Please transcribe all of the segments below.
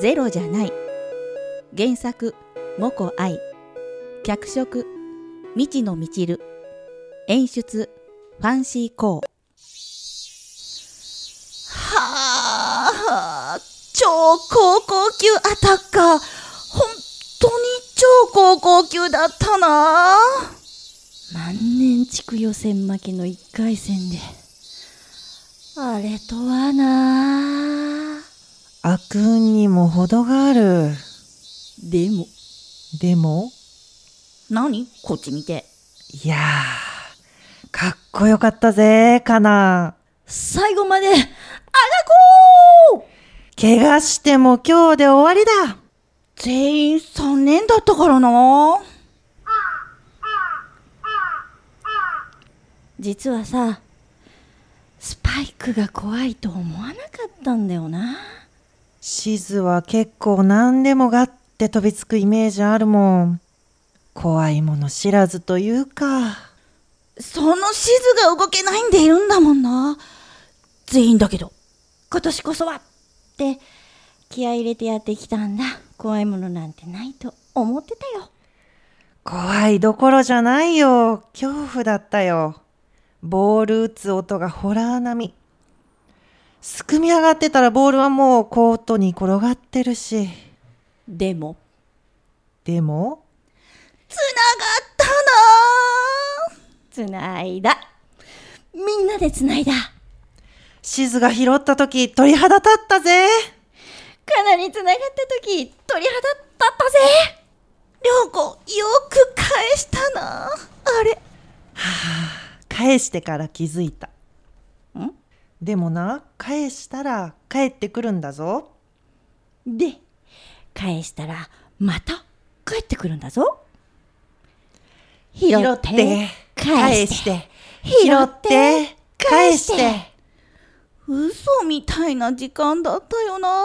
ゼロじゃない。原作モコ愛脚色未知のみちる。演出ファンシーコー。はあ超高校級アタッカー。本当に超高校級だったな。万年地区予選負けの1回戦で。あれとはなあ悪運にも程がある。でも。でも、何？こっち見て。いやー、かっこよかったぜ、かな。最後まであがこう怪我しても今日で終わりだ。全員3年だったからな。実はさスパイクが怖いと思わなかったんだよなシズは結構何でもがって飛びつくイメージあるもん。怖いもの知らずというか。そのシズが動けないんでいるんだもんな全員だけど今年こそはって気合い入れてやってきたんだ怖いものなんてないと思ってたよ怖いどころじゃないよ。恐怖だったよ。ボール打つ音がホラー並み。すくみ上がってたらボールはもうコートに転がってるし。でも。でも、つながったなつないだ。みんなでつないだ。シズが拾った時鳥肌立ったぜ。かなりつながった時鳥肌立ったぜ。涼子よく返したな。あれ。返してから気づいた。んでもな、返したら帰ってくるんだぞ。で返したらまた帰ってくるんだぞ拾拾って、返して、拾って、返して。嘘みたいな時間だったよな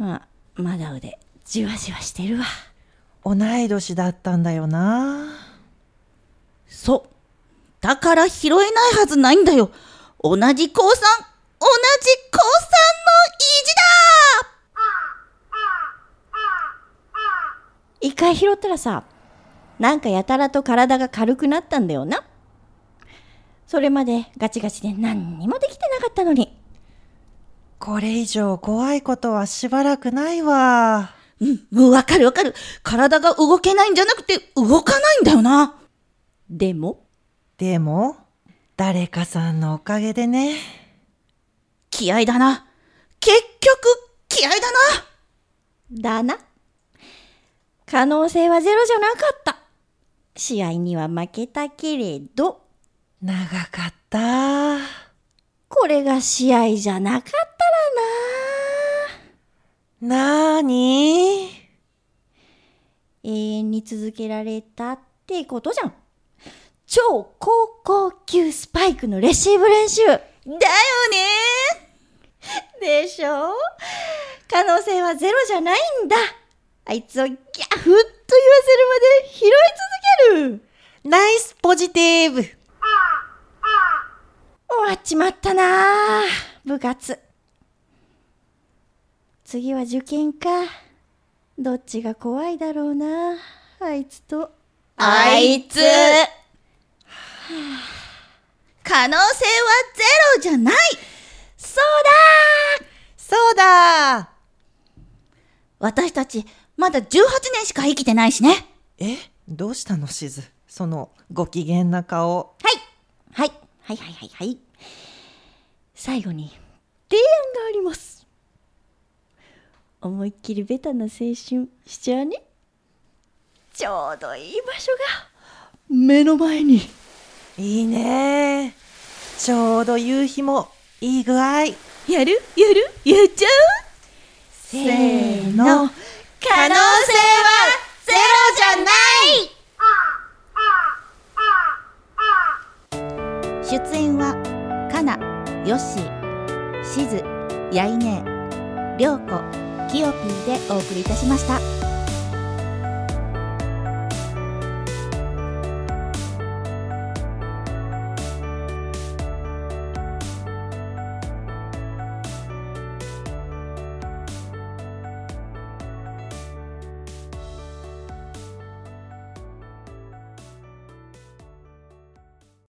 あまだ腕じわじわしてるわ同い年だったんだよな。そうだから拾えないはずないんだよ同じ高三同じ高三の意地だ一回拾ったらさなんかやたらと体が軽くなったんだよなそれまでガチガチで何にもできてなかったのにこれ以上怖いことはしばらくないわ。うん、うんわかるわかる。体が動けないんじゃなくて動かないんだよな。でも、でも、誰かさんのおかげでね。気合だな。結局、気合だな。だな。可能性はゼロじゃなかった。試合には負けたけれど、長かった。これが試合じゃなかったらな。なーに？永遠に続けられたってことじゃん。超高校級スパイクのレシーブ練習。だよねでしょ？可能性はゼロじゃないんだ。あいつをギャフッと言わせるまで拾い続ける。ナイスポジティブ。終わっちまったなあ部活。次は受験か。どっちが怖いだろうな。あいつと。あいつ可能性はゼロじゃないそうだそうだ私たち、まだ18年しか生きてないしね。え？どうしたのしず？そのご機嫌な顔。はい。はい。はいはいはいはい。最後に、提案があります。思いっきりベタな青春しちゃうね。ちょうどいい場所が、目の前に。いいねちょうど夕日もいい具合。やる？やる？やっちゃう？せーの。可能性はゼロじゃない出演はかなよっしーしずやいねりょうこきよぴーでお送りいたしました。